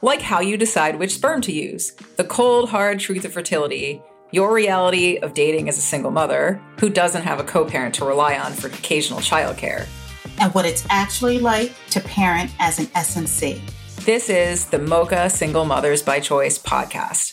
Like how you decide which sperm to use, the cold, hard truth of fertility, your reality of dating as a single mother who doesn't have a co parent to rely on for occasional childcare and what it's actually like to parent as an SMC. This is the Mocha Single Mothers by Choice podcast.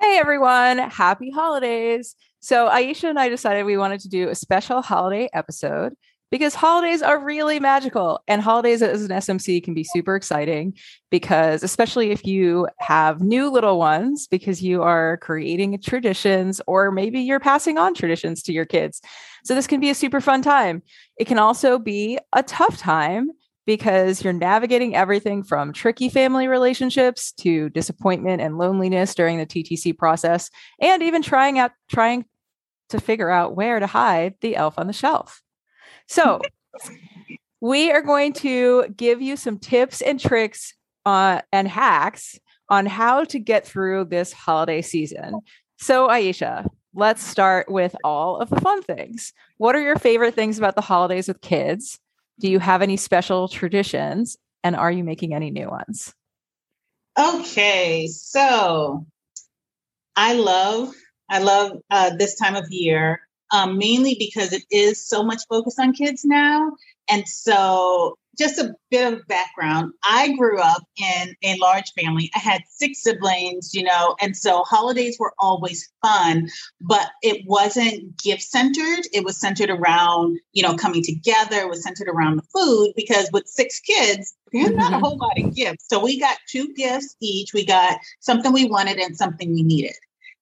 Hey everyone, happy holidays. So, Aisha and I decided we wanted to do a special holiday episode because holidays are really magical and holidays as an SMC can be super exciting because especially if you have new little ones because you are creating traditions or maybe you're passing on traditions to your kids. So this can be a super fun time. It can also be a tough time because you're navigating everything from tricky family relationships to disappointment and loneliness during the TTC process and even trying out trying to figure out where to hide the elf on the shelf. So, we are going to give you some tips and tricks uh, and hacks on how to get through this holiday season. So, Aisha, let's start with all of the fun things. What are your favorite things about the holidays with kids? Do you have any special traditions? And are you making any new ones? Okay, so I love I love uh, this time of year um, mainly because it is so much focus on kids now. And so, just a bit of background I grew up in a large family. I had six siblings, you know, and so holidays were always fun, but it wasn't gift centered. It was centered around, you know, coming together, it was centered around the food because with six kids, there's not a whole lot of gifts. So, we got two gifts each. We got something we wanted and something we needed.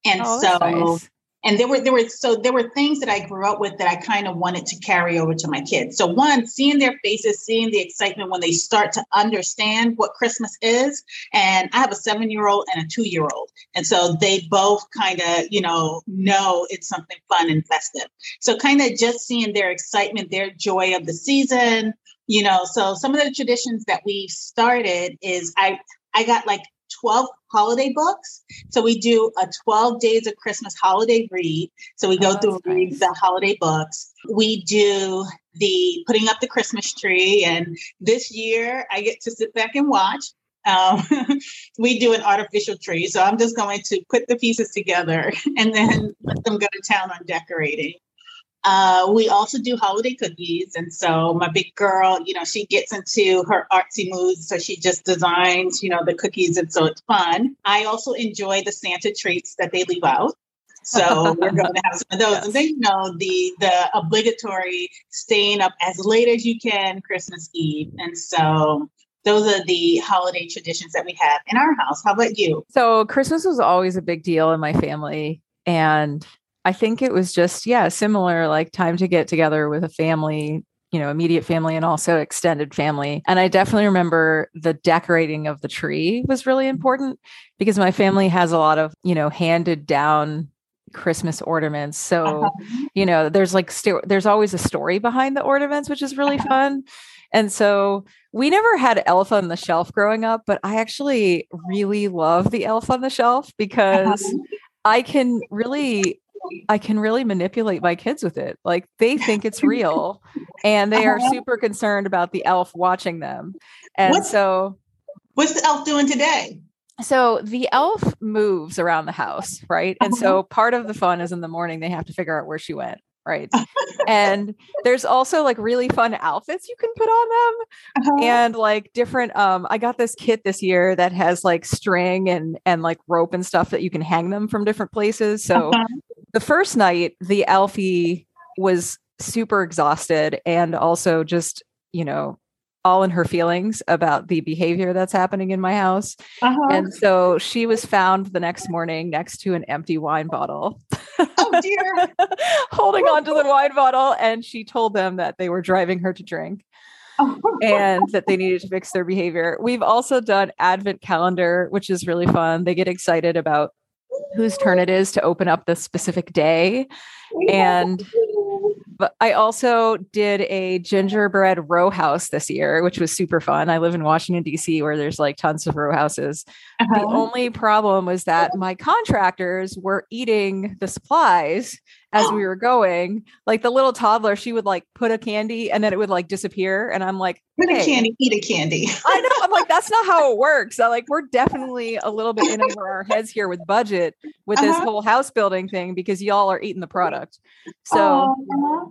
And oh, so, nice and there were there were so there were things that I grew up with that I kind of wanted to carry over to my kids. So one, seeing their faces, seeing the excitement when they start to understand what Christmas is. And I have a seven year old and a two year old, and so they both kind of you know know it's something fun and festive. So kind of just seeing their excitement, their joy of the season. You know, so some of the traditions that we've started is I I got like 12 holiday books. So we do a 12 days of Christmas holiday read. So we go oh, through and read nice. the holiday books. We do the putting up the Christmas tree. And this year I get to sit back and watch. Um, we do an artificial tree. So I'm just going to put the pieces together and then let them go to town on decorating. Uh, we also do holiday cookies. And so my big girl, you know, she gets into her artsy moods. So she just designs, you know, the cookies. And so it's fun. I also enjoy the Santa treats that they leave out. So we're going to have some of those. Yes. And then, you know, the the obligatory staying up as late as you can Christmas Eve. And so those are the holiday traditions that we have in our house. How about you? So Christmas was always a big deal in my family. And I think it was just, yeah, similar, like time to get together with a family, you know, immediate family and also extended family. And I definitely remember the decorating of the tree was really important because my family has a lot of, you know, handed down Christmas ornaments. So, uh-huh. you know, there's like st- there's always a story behind the ornaments, which is really uh-huh. fun. And so we never had elf on the shelf growing up, but I actually really love the elf on the shelf because uh-huh. I can really I can really manipulate my kids with it. Like they think it's real and they are uh-huh. super concerned about the elf watching them. And what's, so what's the elf doing today? So the elf moves around the house, right? And uh-huh. so part of the fun is in the morning they have to figure out where she went right and there's also like really fun outfits you can put on them uh-huh. and like different um i got this kit this year that has like string and and like rope and stuff that you can hang them from different places so uh-huh the first night, the Alfie was super exhausted and also just, you know, all in her feelings about the behavior that's happening in my house. Uh-huh. And so she was found the next morning next to an empty wine bottle. Oh dear. holding on to the wine bottle. And she told them that they were driving her to drink. and that they needed to fix their behavior. We've also done advent calendar, which is really fun. They get excited about whose turn it is to open up the specific day. And I also did a gingerbread row house this year, which was super fun. I live in Washington, D.C., where there's like tons of row houses. Uh-huh. The only problem was that my contractors were eating the supplies as we were going. Like the little toddler, she would like put a candy and then it would like disappear. And I'm like, put hey. a candy, eat a candy. I know. I'm like, that's not how it works. I, like, we're definitely a little bit in over our heads here with budget with this uh-huh. whole house building thing because y'all are eating the product. So uh-huh.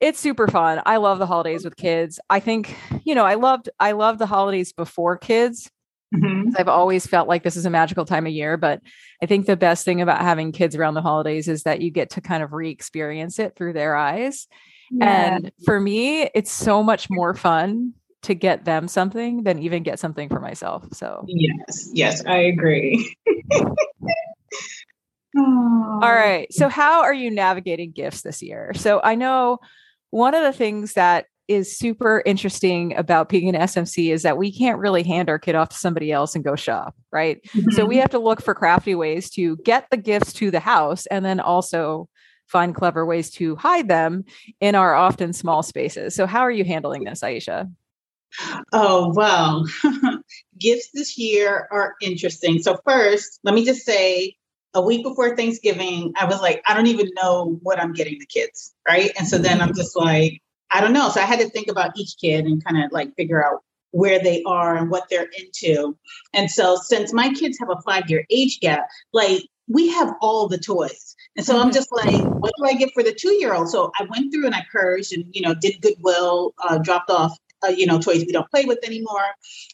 it's super fun. I love the holidays with kids. I think, you know, I loved I loved the holidays before kids Mm-hmm. I've always felt like this is a magical time of year, but I think the best thing about having kids around the holidays is that you get to kind of re experience it through their eyes. Yeah. And for me, it's so much more fun to get them something than even get something for myself. So, yes, yes, I agree. All right. So, how are you navigating gifts this year? So, I know one of the things that is super interesting about being an SMC is that we can't really hand our kid off to somebody else and go shop, right? Mm-hmm. So we mm-hmm. have to look for crafty ways to get the gifts to the house and then also find clever ways to hide them in our often small spaces. So how are you handling this, Aisha? Oh, well, gifts this year are interesting. So first, let me just say a week before Thanksgiving, I was like, I don't even know what I'm getting the kids, right? And so then I'm just like, I don't know. So I had to think about each kid and kind of like figure out where they are and what they're into. And so since my kids have a five year age gap, like we have all the toys. And so I'm mm-hmm. just like, what do I get for the two year old? So I went through and I purged and, you know, did Goodwill, uh, dropped off, uh, you know, toys we don't play with anymore.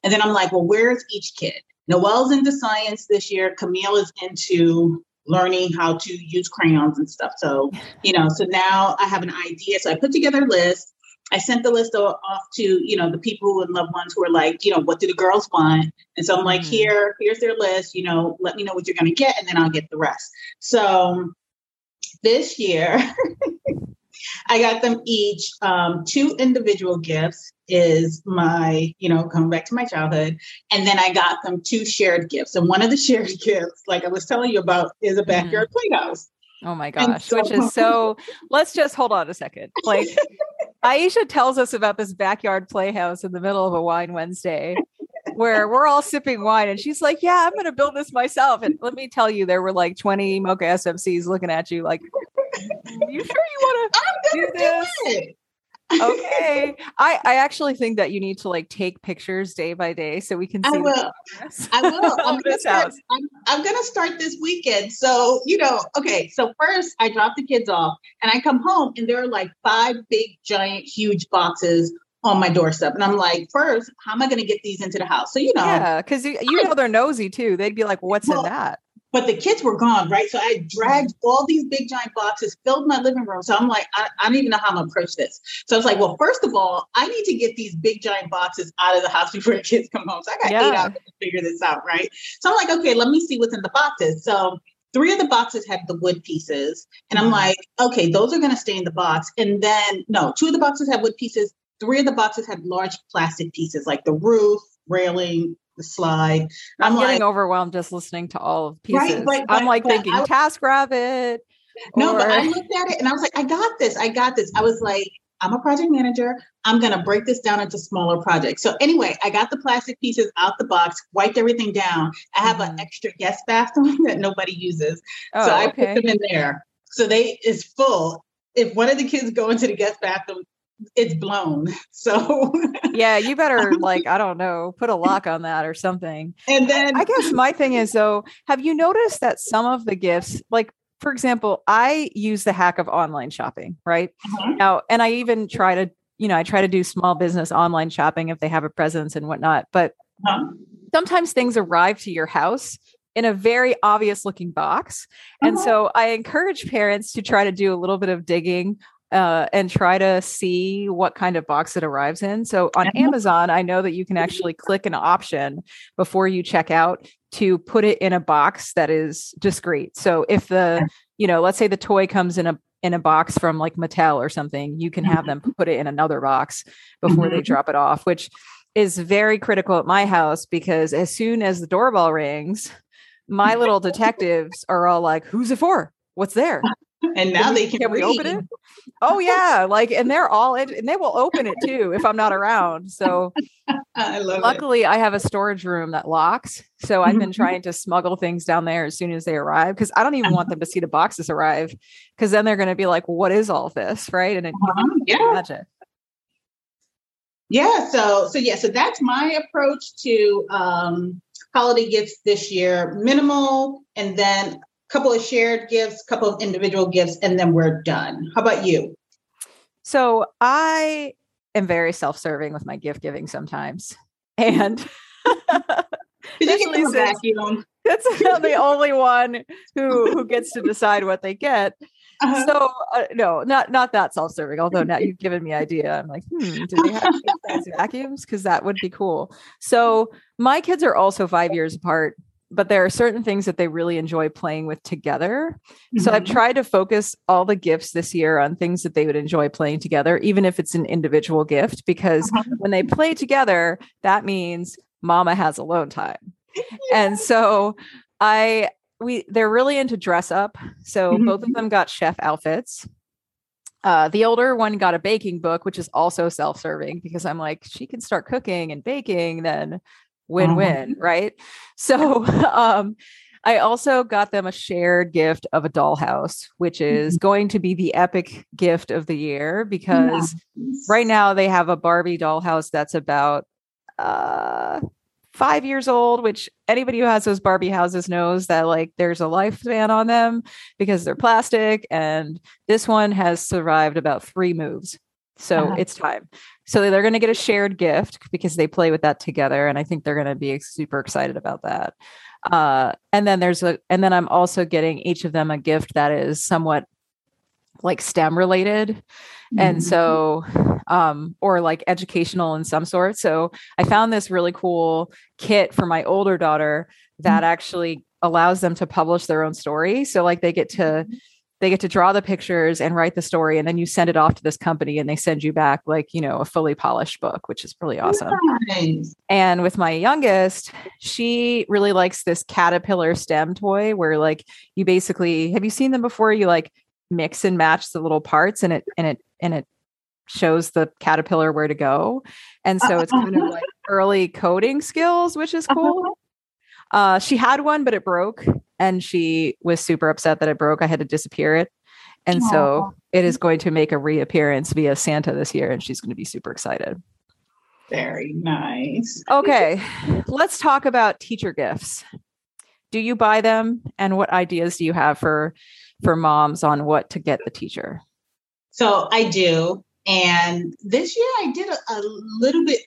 And then I'm like, well, where's each kid? Noelle's into science this year. Camille is into learning how to use crayons and stuff. So, you know, so now I have an idea. So I put together a list. I sent the list off to, you know, the people and loved ones who are like, you know, what do the girls want? And so I'm like, mm. here, here's their list, you know, let me know what you're going to get and then I'll get the rest. So this year, I got them each um, two individual gifts is my, you know, coming back to my childhood. And then I got them two shared gifts. And one of the shared gifts, like I was telling you about, is a backyard mm. playhouse. Oh my gosh, so- which is so let's just hold on a second. Like Aisha tells us about this backyard playhouse in the middle of a wine Wednesday where we're all sipping wine and she's like, Yeah, I'm gonna build this myself. And let me tell you, there were like 20 mocha SMCs looking at you like, You sure you wanna i'm do this? Do okay. I, I actually think that you need to like take pictures day by day so we can see. I will. I will. I'm, gonna start, I'm, I'm gonna start this weekend. So, you know, okay. So first I drop the kids off and I come home and there are like five big, giant, huge boxes on my doorstep. And I'm like, first, how am I gonna get these into the house? So, you know. Yeah, because you, you know they're nosy too. They'd be like, what's well, in that? But the kids were gone, right? So I dragged all these big giant boxes, filled my living room. So I'm like, I, I, don't even know how I'm gonna approach this. So I was like, well, first of all, I need to get these big giant boxes out of the house before the kids come home. So I got yeah. eight hours to figure this out, right? So I'm like, okay, let me see what's in the boxes. So three of the boxes had the wood pieces. And I'm mm-hmm. like, okay, those are gonna stay in the box. And then no, two of the boxes had wood pieces, three of the boxes had large plastic pieces, like the roof, railing, the slide. I'm, I'm like, getting overwhelmed just listening to all of pieces. Right, right, I'm like thinking I, TaskRabbit. No, or... but I looked at it and I was like, I got this. I got this. I was like, I'm a project manager. I'm going to break this down into smaller projects. So anyway, I got the plastic pieces out the box, wiped everything down. I have mm-hmm. an extra guest bathroom that nobody uses. Oh, so I okay. put them in there. So they is full. If one of the kids go into the guest bathroom, it's blown. So yeah, you better like I don't know, put a lock on that or something. And then I guess my thing is though, have you noticed that some of the gifts, like for example, I use the hack of online shopping, right? Uh-huh. Now, and I even try to, you know, I try to do small business online shopping if they have a presence and whatnot. But uh-huh. sometimes things arrive to your house in a very obvious looking box. Uh-huh. And so I encourage parents to try to do a little bit of digging uh, and try to see what kind of box it arrives in. So on mm-hmm. Amazon, I know that you can actually click an option before you check out to put it in a box that is discreet. So if the, you know, let's say the toy comes in a in a box from like Mattel or something, you can have them put it in another box before they Mhm. drop it off, which is very critical at my house because as soon as the doorbell rings, my little detectives are all like, "Who's it for? What's there? And now they can, can we open it?" Oh yeah, like and they're all in, and they will open it too if I'm not around. So I love it. luckily I have a storage room that locks. So I've been Mhm. trying to smuggle things down there as soon as they arrive because I don't even want them to see the boxes arrive because then they're going to be like, "What is all this?" Right? And it, Uh-huh. Yeah. Yeah, so so yeah, so that's my approach to um holiday gifts this year. Minimal and then couple of shared gifts, couple of individual gifts, and then we're done. How about you? So I am very self-serving with my gift giving sometimes, and Especially since- that's the only one who who gets to decide what they get. Uh-huh. So uh, no, not not that self-serving. Although now you've given me idea. I'm like, hmm, do they have vacuums? Because that would be cool. So my kids are also five years apart, but there are certain things that they really enjoy playing with together. So I've Mhm. tried to focus all the gifts this year on things that they would enjoy playing together, even if it's an individual gift, because Uh-huh. when they play together, that means mama has alone time. And so I we they're really into dress up. So Mhm. both of them got chef outfits. Uh, the older one got a baking book, which is also self-serving because I'm like, she can start cooking and baking, then win-win, right? So um I also got them a shared gift of a dollhouse, which is going to be the epic gift of the year because right now they have a Barbie dollhouse that's about uh five years old, which anybody who has those Barbie houses knows that like there's a lifespan on them because they're plastic. And this one has survived about three moves. So Uh-huh. it's time. So they're going to get a shared gift because they play with that together. And I think they're going to be super excited about that. Uh, and then there's a, and then I'm also getting each of them a gift that is somewhat like STEM related and Mhm. so um or like educational in some sort so i found this really cool kit for my older daughter that actually allows them to publish their own story so like they get to they get to draw the pictures and write the story and then you send it off to this company and they send you back like you know a fully polished book which is really awesome Nice. and with my youngest, she really likes this caterpillar stem toy where like you basically have you seen them before? You like mix and match the little parts and it and it and it shows the caterpillar where to go. And so it's kind of like early coding skills, which is cool. Uh-huh. Uh, she had one, but it broke and she was super upset that it broke. I had to disappear it. And so it is going to make a reappearance via Santa this year, and she's going to be super excited. Very nice. Okay, let's talk about teacher gifts. Do you buy them, and what ideas do you have for for moms on what to get the teacher? So I do. And this year I did a, a little bit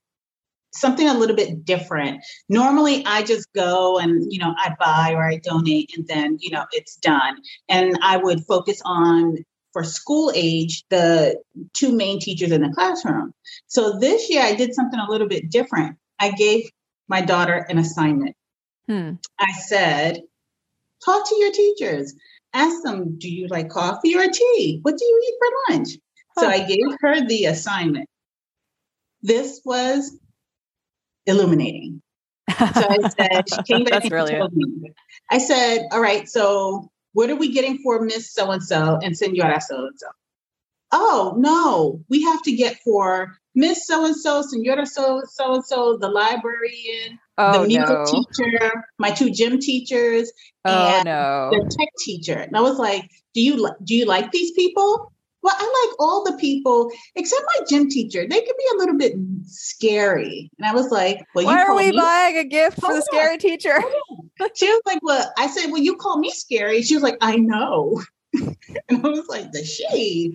something a little bit different. Normally I just go and, you know, I buy or I donate and then, you know, it's done. And I would focus on for school age, the two main teachers in the classroom. So this year I did something a little bit different. I gave my daughter an assignment. Hmm. I said, talk to your teachers. Ask them, do you like coffee or tea? What do you eat for lunch? So I gave her the assignment. This was illuminating. So I said, she came back That's and brilliant. told me. I said, all right, so what are we getting for Miss So and so and Senora so and so? Oh, no, we have to get for Miss So and so, Senora so and so, the librarian, Oh the music no! teacher, my two gym teachers, Oh and no! the tech teacher. And I was like, do you li- do you like these people? Well, I like all the people except my gym teacher. They could be a little bit scary. And I was like, well, Why are we me. buying a gift for Hold oh, the scary teacher? Oh, she was like, well, I said, well, you call me scary. She was like, I know. and I was like, the shade.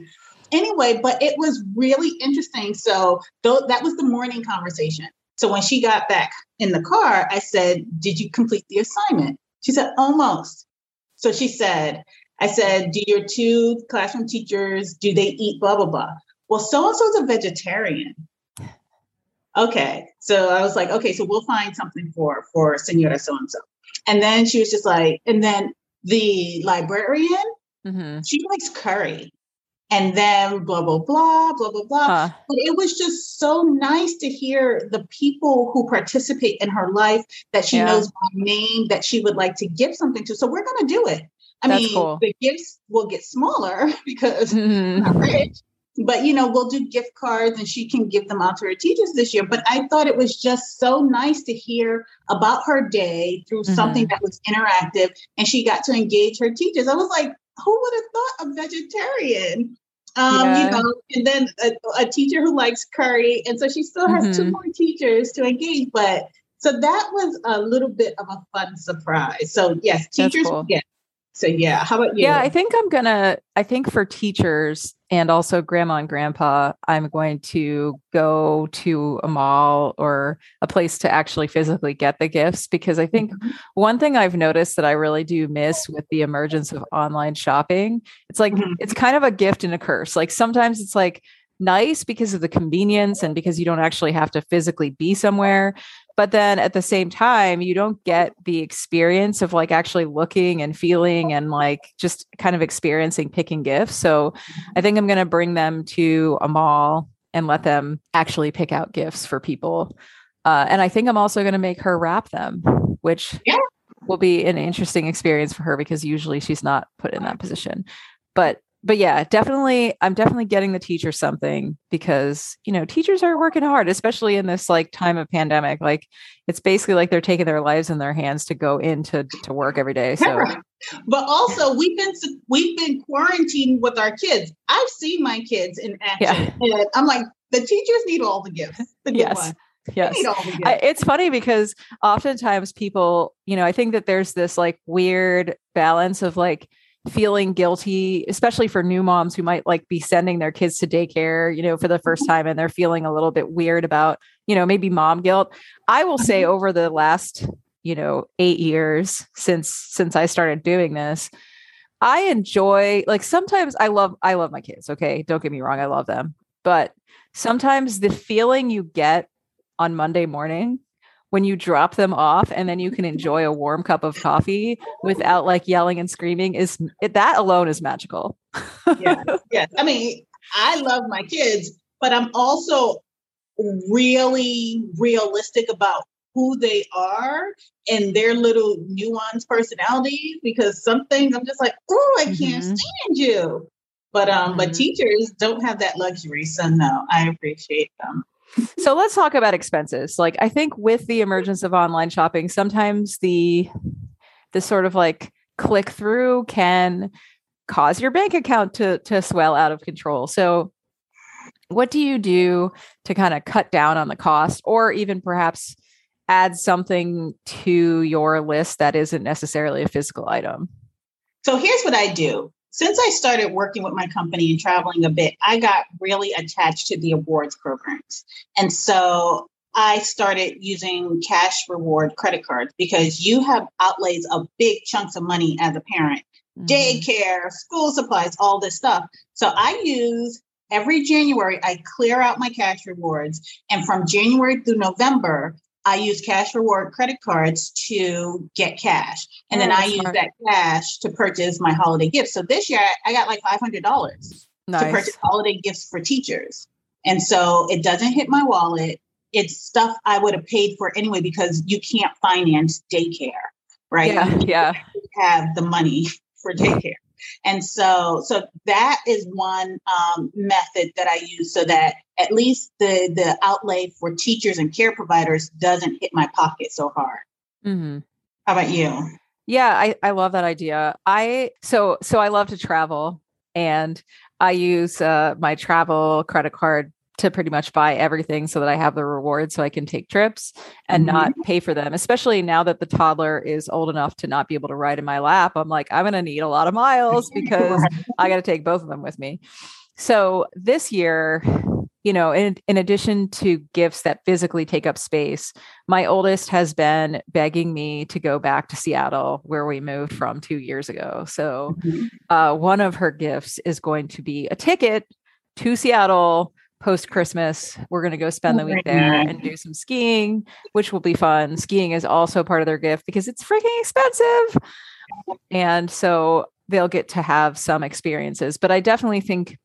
Anyway, but it was really interesting. So though that was the morning conversation. So when she got back in the car, I said, Did you complete the assignment? She said, Almost. So she said, I said, Do your two classroom teachers, do they eat blah, blah, blah? Well, so and so's a vegetarian. Okay. So I was like, okay, so we'll find something for for Senora so and so. And then she was just like, and then the librarian, Mhm. she likes curry. and then blah blah blah blah blah blah Huh. but it was just so nice to hear the people who participate in her life that she Yeah. knows by name that she would like to give something to so we're going to do it i That's mean cool. the gifts will get smaller because we're Mhm. not rich but you know we'll do gift cards and she can give them out to her teachers this year but i thought it was just so nice to hear about her day through something Mm-hmm. that was interactive and she got to engage her teachers i was like who would have thought a vegetarian um Yeah. you know and then a, a teacher who likes curry and so she still has two Mhm. more teachers to engage but so that was a little bit of a fun surprise so yes teachers cool. yeah so yeah how about you Yeah, I think I'm gonna. I think for teachers and also grandma and grandpa, I'm going to go to a mall or a place to actually physically get the gifts because I think Mhm. one thing I've noticed that I really do miss with the emergence of online shopping, it's like Mhm. it's kind of a gift and a curse. Like sometimes it's like nice because of the convenience and because you don't actually have to physically be somewhere. But then at the same time, you don't get the experience of like actually looking and feeling and like just kind of experiencing picking gifts. So I think I'm going to bring them to a mall and let them actually pick out gifts for people. Uh, and I think I'm also going to make her wrap them, which Yeah. will be an interesting experience for her because usually she's not put in that position. But but yeah, definitely I'm definitely getting the teacher something because, you know, teachers are working hard, especially in this like time of pandemic. Like it's basically like they're taking their lives in their hands to go into to work every day. So But also, we've been we've been quarantined with our kids. I've seen my kids in action, and I'm like, the teachers need all the gifts. The Yes. They yes. need all the gifts. I, it's funny because oftentimes people, you know, I think that there's this like weird balance of like feeling guilty, especially for new moms who might like be sending their kids to daycare, you know, for the first mm-hmm. time and they're feeling a little bit weird about, you know, maybe mom guilt. I will say mm-hmm. over the last, you know, 8 years since since I started doing this, I enjoy like sometimes I love I love my kids, okay? Don't get me wrong, I love them. But sometimes the feeling you get on Monday morning when you drop them off and then you can enjoy a warm cup of coffee without like yelling and screaming is it, that alone is magical. yeah. yes. I mean, I love my kids, but I'm also really realistic about who they are and their little nuanced personalities because some things I'm just like, oh, I can't Mhm. stand you. But um, but Mhm. teachers don't have that luxury, so no, I appreciate them. So let's talk about expenses. Like I think with the emergence of online shopping, sometimes the the sort of like click through can cause your bank account to to swell out of control. So what do you do to kind of cut down on the cost or even perhaps add something to your list that isn't necessarily a physical item? So here's what I do. Since I started working with my company and traveling a bit, I got really attached to the awards programs. And so I started using cash reward credit cards because you have outlays of big chunks of money as a parent Mhm. daycare, school supplies, all this stuff. So I use every January, I clear out my cash rewards. And from January through November, I use cash reward credit cards to get cash. And then Oh, I use smart. that cash to purchase my holiday gifts. So this year I got like $500 to purchase holiday gifts for teachers. And so it doesn't hit my wallet. It's stuff I would have paid for anyway because you can't finance daycare, right? Yeah, yeah. have the money for daycare. And so, so that is one um, method that I use so that at least the the outlay for teachers and care providers doesn't hit my pocket so hard. Mm-hmm. How about you? Yeah, I, I love that idea. I so so I love to travel and I use uh, my travel credit card to pretty much buy everything so that I have the reward so I can take trips and Mhm. not pay for them. Especially now that the toddler is old enough to not be able to ride in my lap. I'm like, I'm gonna need a lot of miles because I got to take both of them with me. So this year, you know, in, in addition to gifts that physically take up space, my oldest has been begging me to go back to Seattle, where we moved from two years ago. So Mhm. uh, one of her gifts is going to be a ticket to Seattle post Christmas. We're going to go spend the week there and do some skiing, which will be fun. Skiing is also part of their gift because it's freaking expensive. And so they'll get to have some experiences. But I definitely think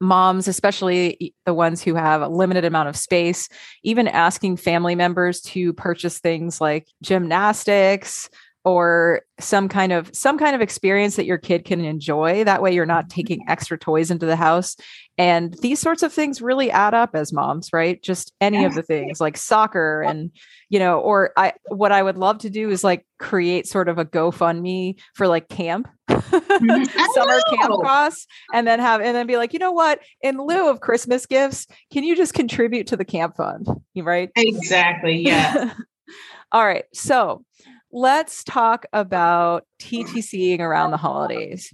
moms, especially the ones who have a limited amount of space, even asking family members to purchase things like gymnastics or some kind of some kind of experience that your kid can enjoy. That way you're not taking extra toys into the house. And these sorts of things really add up as moms right? Just any of the things like soccer and you know or i what i would love to do is like create sort of a gofundme for like camp Mm-hmm. summer camp costs and then have and then be like you know what? In lieu of christmas gifts can you just contribute to the camp fund? Right? Exactly. Yeah. all right so let's talk about TTCing around the holidays.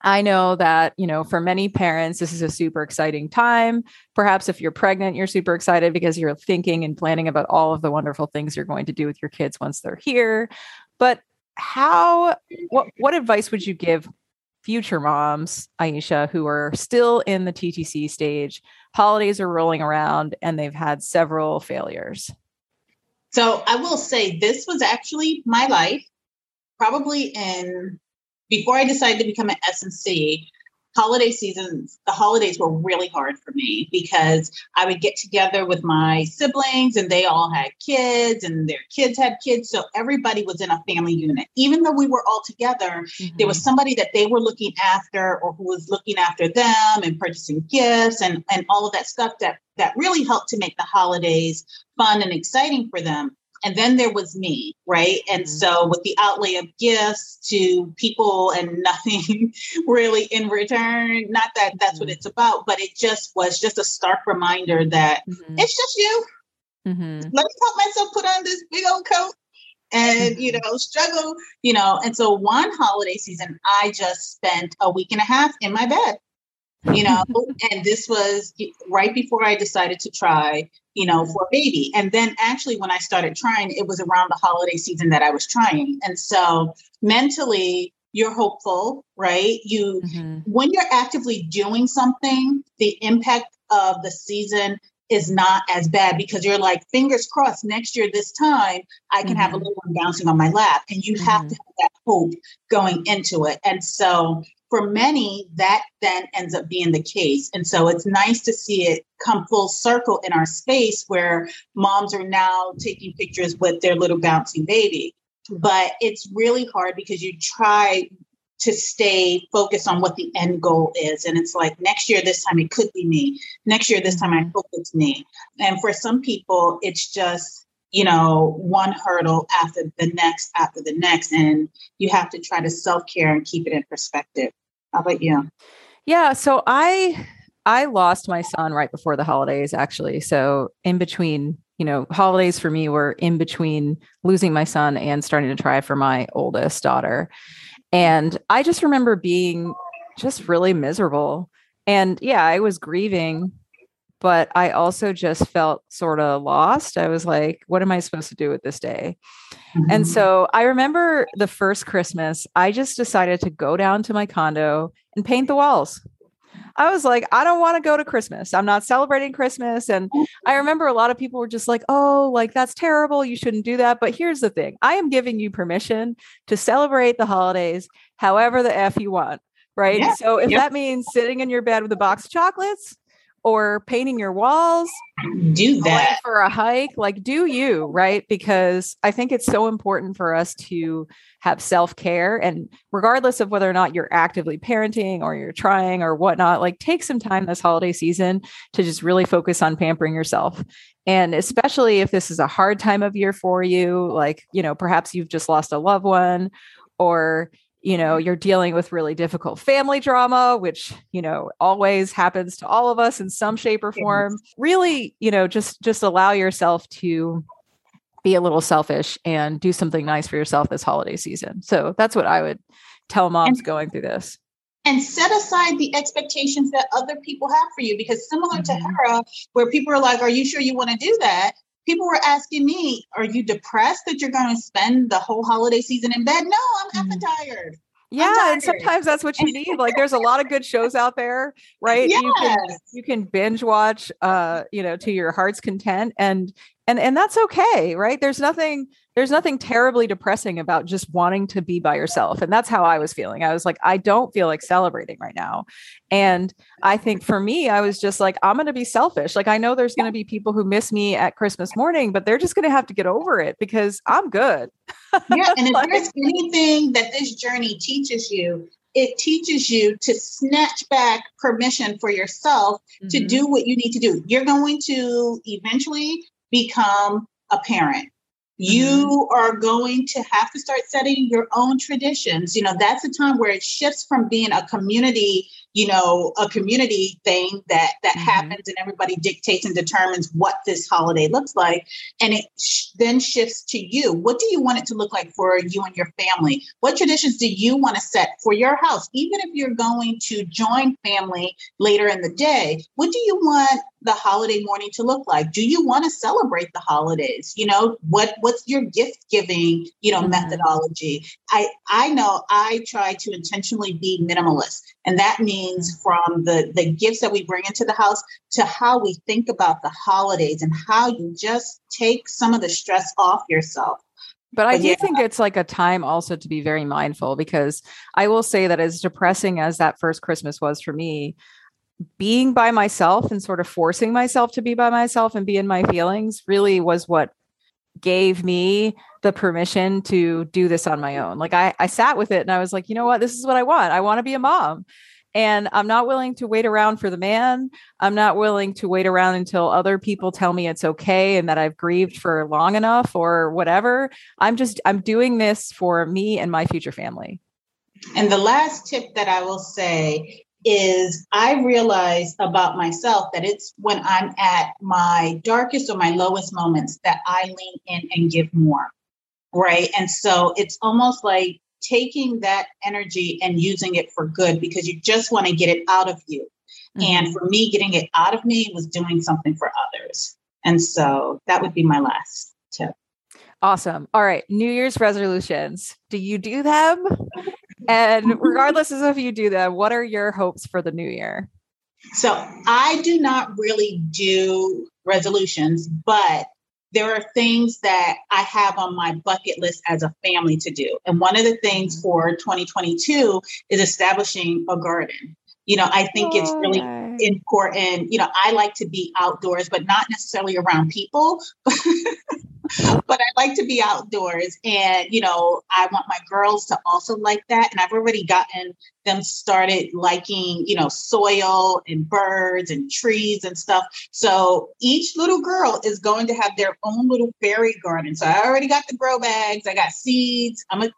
I know that, you know, for many parents, this is a super exciting time. Perhaps if you're pregnant, you're super excited because you're thinking and planning about all of the wonderful things you're going to do with your kids once they're here. But how, what, what advice would you give future moms, Aisha, who are still in the TTC stage? Holidays are rolling around and they've had several failures. So I will say this was actually my life, probably in before I decided to become an SMC, holiday seasons, the holidays were really hard for me because I would get together with my siblings and they all had kids and their kids had kids. So everybody was in a family unit. Even though we were all together, mm-hmm. there was somebody that they were looking after or who was looking after them and purchasing gifts and, and all of that stuff that that really helped to make the holidays fun and exciting for them. And then there was me, right? And mm-hmm. so with the outlay of gifts to people and nothing really in return, not that that's what mm-hmm. it's about, but it just was just a stark reminder that mm-hmm. it's just you. Mm-hmm. Let me help myself put on this big old coat and you mm-hmm. know struggle you know and so one holiday season i just spent a week and a half in my bed you know and this was right before i decided to try you know for a baby and then actually when i started trying it was around the holiday season that i was trying and so mentally you're hopeful right you mm-hmm. when you're actively doing something the impact of the season is not as bad because you're like fingers crossed next year this time i can mm-hmm. have a mm-hmm. little one bouncing on my lap and you mm-hmm. have to have that hope going into it and so for many, that then ends up being the case. And so it's nice to see it come full circle in our space where moms are now taking pictures with their little bouncing baby. But it's really hard because you try to stay focused on what the end goal is. And it's like next year, this time it could be me. Next year, this time I mm-hmm. hope it's me. And for some people, it's just you know, one hurdle after the next, after the next. And you have to try to self care and keep it in perspective. How about you? Yeah. So I I lost my son right before the holidays, actually. So in between, you know, holidays for me were in between losing my son and starting to try for my oldest daughter. And I just remember being just really miserable. And yeah, I was grieving, but I also just felt sort of lost. I was like, what am I supposed to do with this day? Mm-hmm. And so I remember the first Christmas, I just decided to go down to my condo and paint the walls. I was like, I don't want to go to Christmas. I'm not celebrating Christmas. And I remember a lot of people were just like, oh, like that's terrible. You shouldn't do that. But here's the thing I am giving you permission to celebrate the holidays however the F you want. Right. Yeah. So if that means sitting in your bed with a box of chocolates, or painting your walls do that. for a hike like do you right? Because i think it's so important for us to have self-care and regardless of whether or not you're actively parenting or you're trying or whatnot like take some time this holiday season to just really focus on pampering yourself. And especially if this is a hard time of year for you like you know perhaps you've just lost a loved one or you know you're dealing with really difficult family drama which you know always happens to all of us in some shape or form. Really you know just just allow yourself to be a little selfish and do something nice for yourself this holiday season. So that's what i would tell moms and, going through this. and set aside the expectations that other people have for you because similar mm-hmm. to Hera, where people are like are you sure you want to do that people were asking me, "Are you depressed that you're going to spend the whole holiday season in bed?" No, I'm mm-hmm. tired. Yeah, and sometimes that's what you need. Like there's a lot of good shows out there, right? Yes. You can you can binge watch uh, you know, to your heart's content and and and that's okay right? There's nothing there's nothing terribly depressing about just wanting to be by yourself and that's how i was feeling. I was like i don't feel like celebrating right now. And i think for me i was just like i'm going to be selfish. Like i know there's going to be people who miss me at christmas morning but they're just going to have to get over it because i'm good. Yeah and if there's anything that this journey teaches you it teaches you to snatch back permission for yourself mm-hmm. to do what you need to do. You're going to eventually become a parent. You mm-hmm. are going to have to start setting your own traditions. You know, that's a time where it shifts from being a community you know a community thing that that mm-hmm. happens and everybody dictates and determines what this holiday looks like and it sh- then shifts to you what do you want it to look like for you and your family what traditions do you want to set for your house even if you're going to join family later in the day what do you want the holiday morning to look like do you want to celebrate the holidays you know what what's your gift giving you know mm-hmm. methodology i i know i try to intentionally be minimalist and that means from the, the gifts that we bring into the house to how we think about the holidays and how you just take some of the stress off yourself. But I do yeah. think it's like a time also to be very mindful because I will say that as depressing as that first Christmas was for me, being by myself and sort of forcing myself to be by myself and be in my feelings really was what gave me the permission to do this on my own. Like I, I sat with it and I was like, you know what? This is what I want. I want to be a mom. And I'm not willing to wait around for the man. I'm not willing to wait around until other people tell me it's okay and that I've grieved for long enough or whatever. I'm just, I'm doing this for me and my future family. And the last tip that I will say is I realize about myself that it's when I'm at my darkest or my lowest moments that I lean in and give more. Right. And so it's almost like taking that energy and using it for good because you just want to get it out of you. Mm-hmm. And for me, getting it out of me was doing something for others. And so that would be my last tip. Awesome. All right. New Year's resolutions. Do you do them? And regardless of if you do them, what are your hopes for the new year? So I do not really do resolutions, but there are things that I have on my bucket list as a family to do. And one of the things for 2022 is establishing a garden. You know, I think oh, it's really important. You know, I like to be outdoors, but not necessarily around people. but I like to be outdoors. And, you know, I want my girls to also like that. And I've already gotten them started liking, you know, soil and birds and trees and stuff. So each little girl is going to have their own little fairy garden. So I already got the grow bags, I got seeds. I'm a,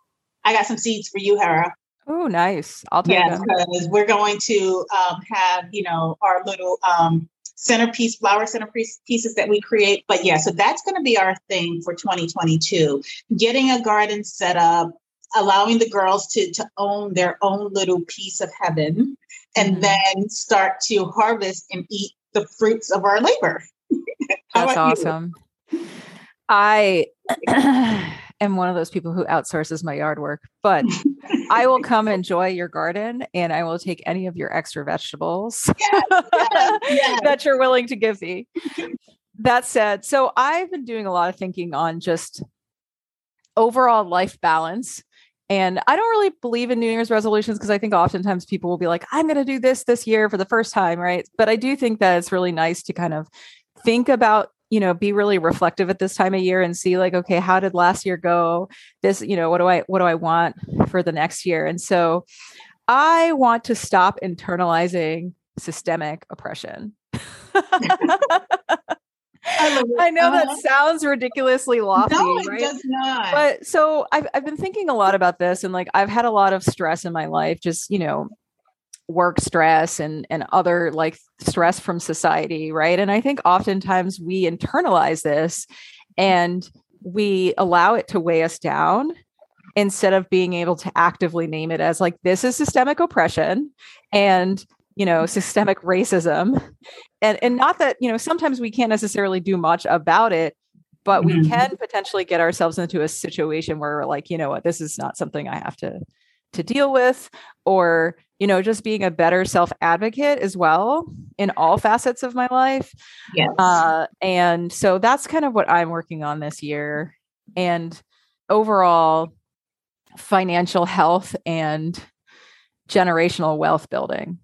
I got some seeds for you, Hera. Oh, nice. I'll take yes, because we're going to um, have, you know, our little um, centerpiece, flower centerpiece pieces that we create. But yeah, so that's going to be our thing for 2022. Getting a garden set up, allowing the girls to, to own their own little piece of heaven, and mm-hmm. then start to harvest and eat the fruits of our labor. that's awesome. You? I am one of those people who outsources my yard work, but I will come enjoy your garden and I will take any of your extra vegetables yes, yes, yes. that you're willing to give me. that said, so I've been doing a lot of thinking on just overall life balance. And I don't really believe in New Year's resolutions because I think oftentimes people will be like, I'm going to do this this year for the first time, right? But I do think that it's really nice to kind of think about you know be really reflective at this time of year and see like okay how did last year go this you know what do i what do i want for the next year and so i want to stop internalizing systemic oppression I, I, know that uh-huh. sounds ridiculously lofty, no, it right? does not. But so I've I've been thinking a lot about this, and like I've had a lot of stress in my life, just you know, work stress and and other like stress from society right? And i think oftentimes we internalize this and we allow it to weigh us down instead of being able to actively name it as like this is systemic oppression and you know systemic racism. And and not that you know sometimes we can't necessarily do much about it but we mm-hmm. can potentially get ourselves into a situation where we're like you know what? This is not something i have to to deal with or you know just being a better self advocate as well in all facets of my life Yes. uh, and so that's kind of what i'm working on this year and overall financial health and generational wealth building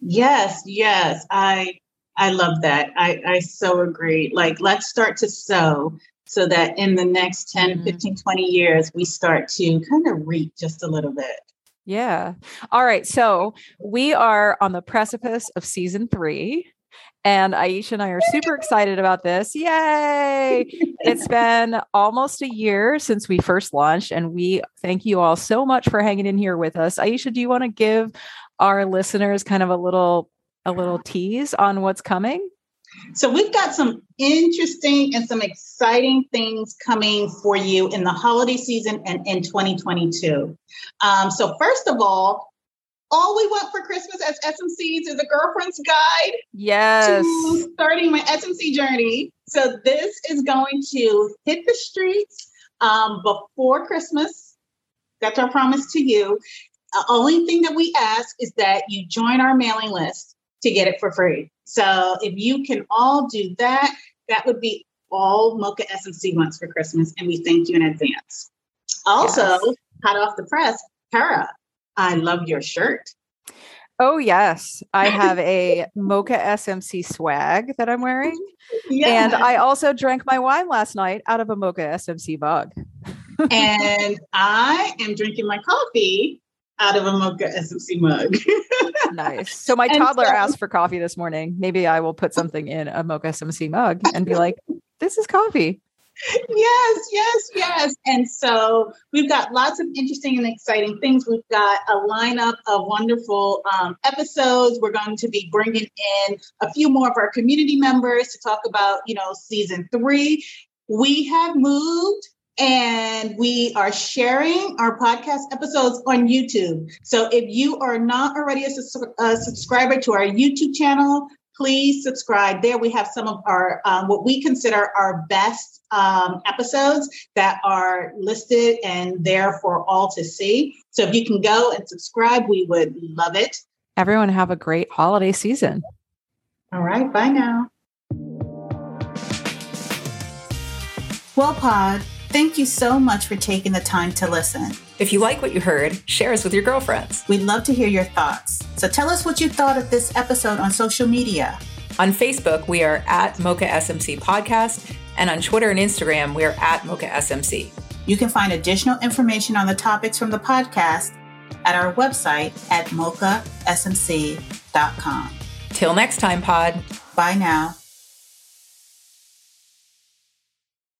Yes, yes. I I love that. I I so agree. Like let's start to sow so that in the next 10, Mhm. 15, 20 years we start to kind of reap just a little bit. Yeah. All right. So we are on the precipice of season three. And Aisha and I are super excited about this. Yay! It's been almost a year since we first launched, and we thank you all so much for hanging in here with us. Aisha, do you want to give our listeners kind of a little a little tease on what's coming? So we've got some interesting and some exciting things coming for you in the holiday season and in 2022. Um, so first of all, all we want for Christmas as SMCs is a girlfriend's guide Yes. to starting my SMC journey. So this is going to hit the streets um, before Christmas. That's our promise to you. The only thing that we ask is that you join our mailing list to get it for free. So if you can all do that, that would be all Mocha SMC wants for Christmas, and we thank you in advance. Also, Yes. hot off the press, Tara, I love your shirt. Oh, yes. I have a Mocha SMC swag that I'm wearing. And I also drank my wine last night out of a Mocha SMC mug. and I am drinking my coffee out of a Mocha SMC mug. Nice. So my toddler so- asked for coffee this morning. Maybe I will put something in a Mocha SMC mug and be like, this is coffee. yes, yes, yes. And so we've got lots of interesting and exciting things. We've got a lineup of wonderful um, episodes. We're going to be bringing in a few more of our community members to talk about, you know, season three. We have moved and we are sharing our podcast episodes on YouTube. So if you are not already a, a subscriber to our YouTube channel, please subscribe there. We have some of our um, what we consider our best um, episodes that are listed and there for all to see. So if you can go and subscribe, we would love it. Everyone have a great holiday season. All right, bye now. Well, Pod, thank you so much for taking the time to listen. If you like what you heard, share us with your girlfriends. We'd love to hear your thoughts. So tell us what you thought of this episode on social media. On Facebook, we are at Mocha SMC Podcast, and on Twitter and Instagram, we are at Mocha SMC. You can find additional information on the topics from the podcast at our website at mochasmc.com. Till next time, Pod. Bye now.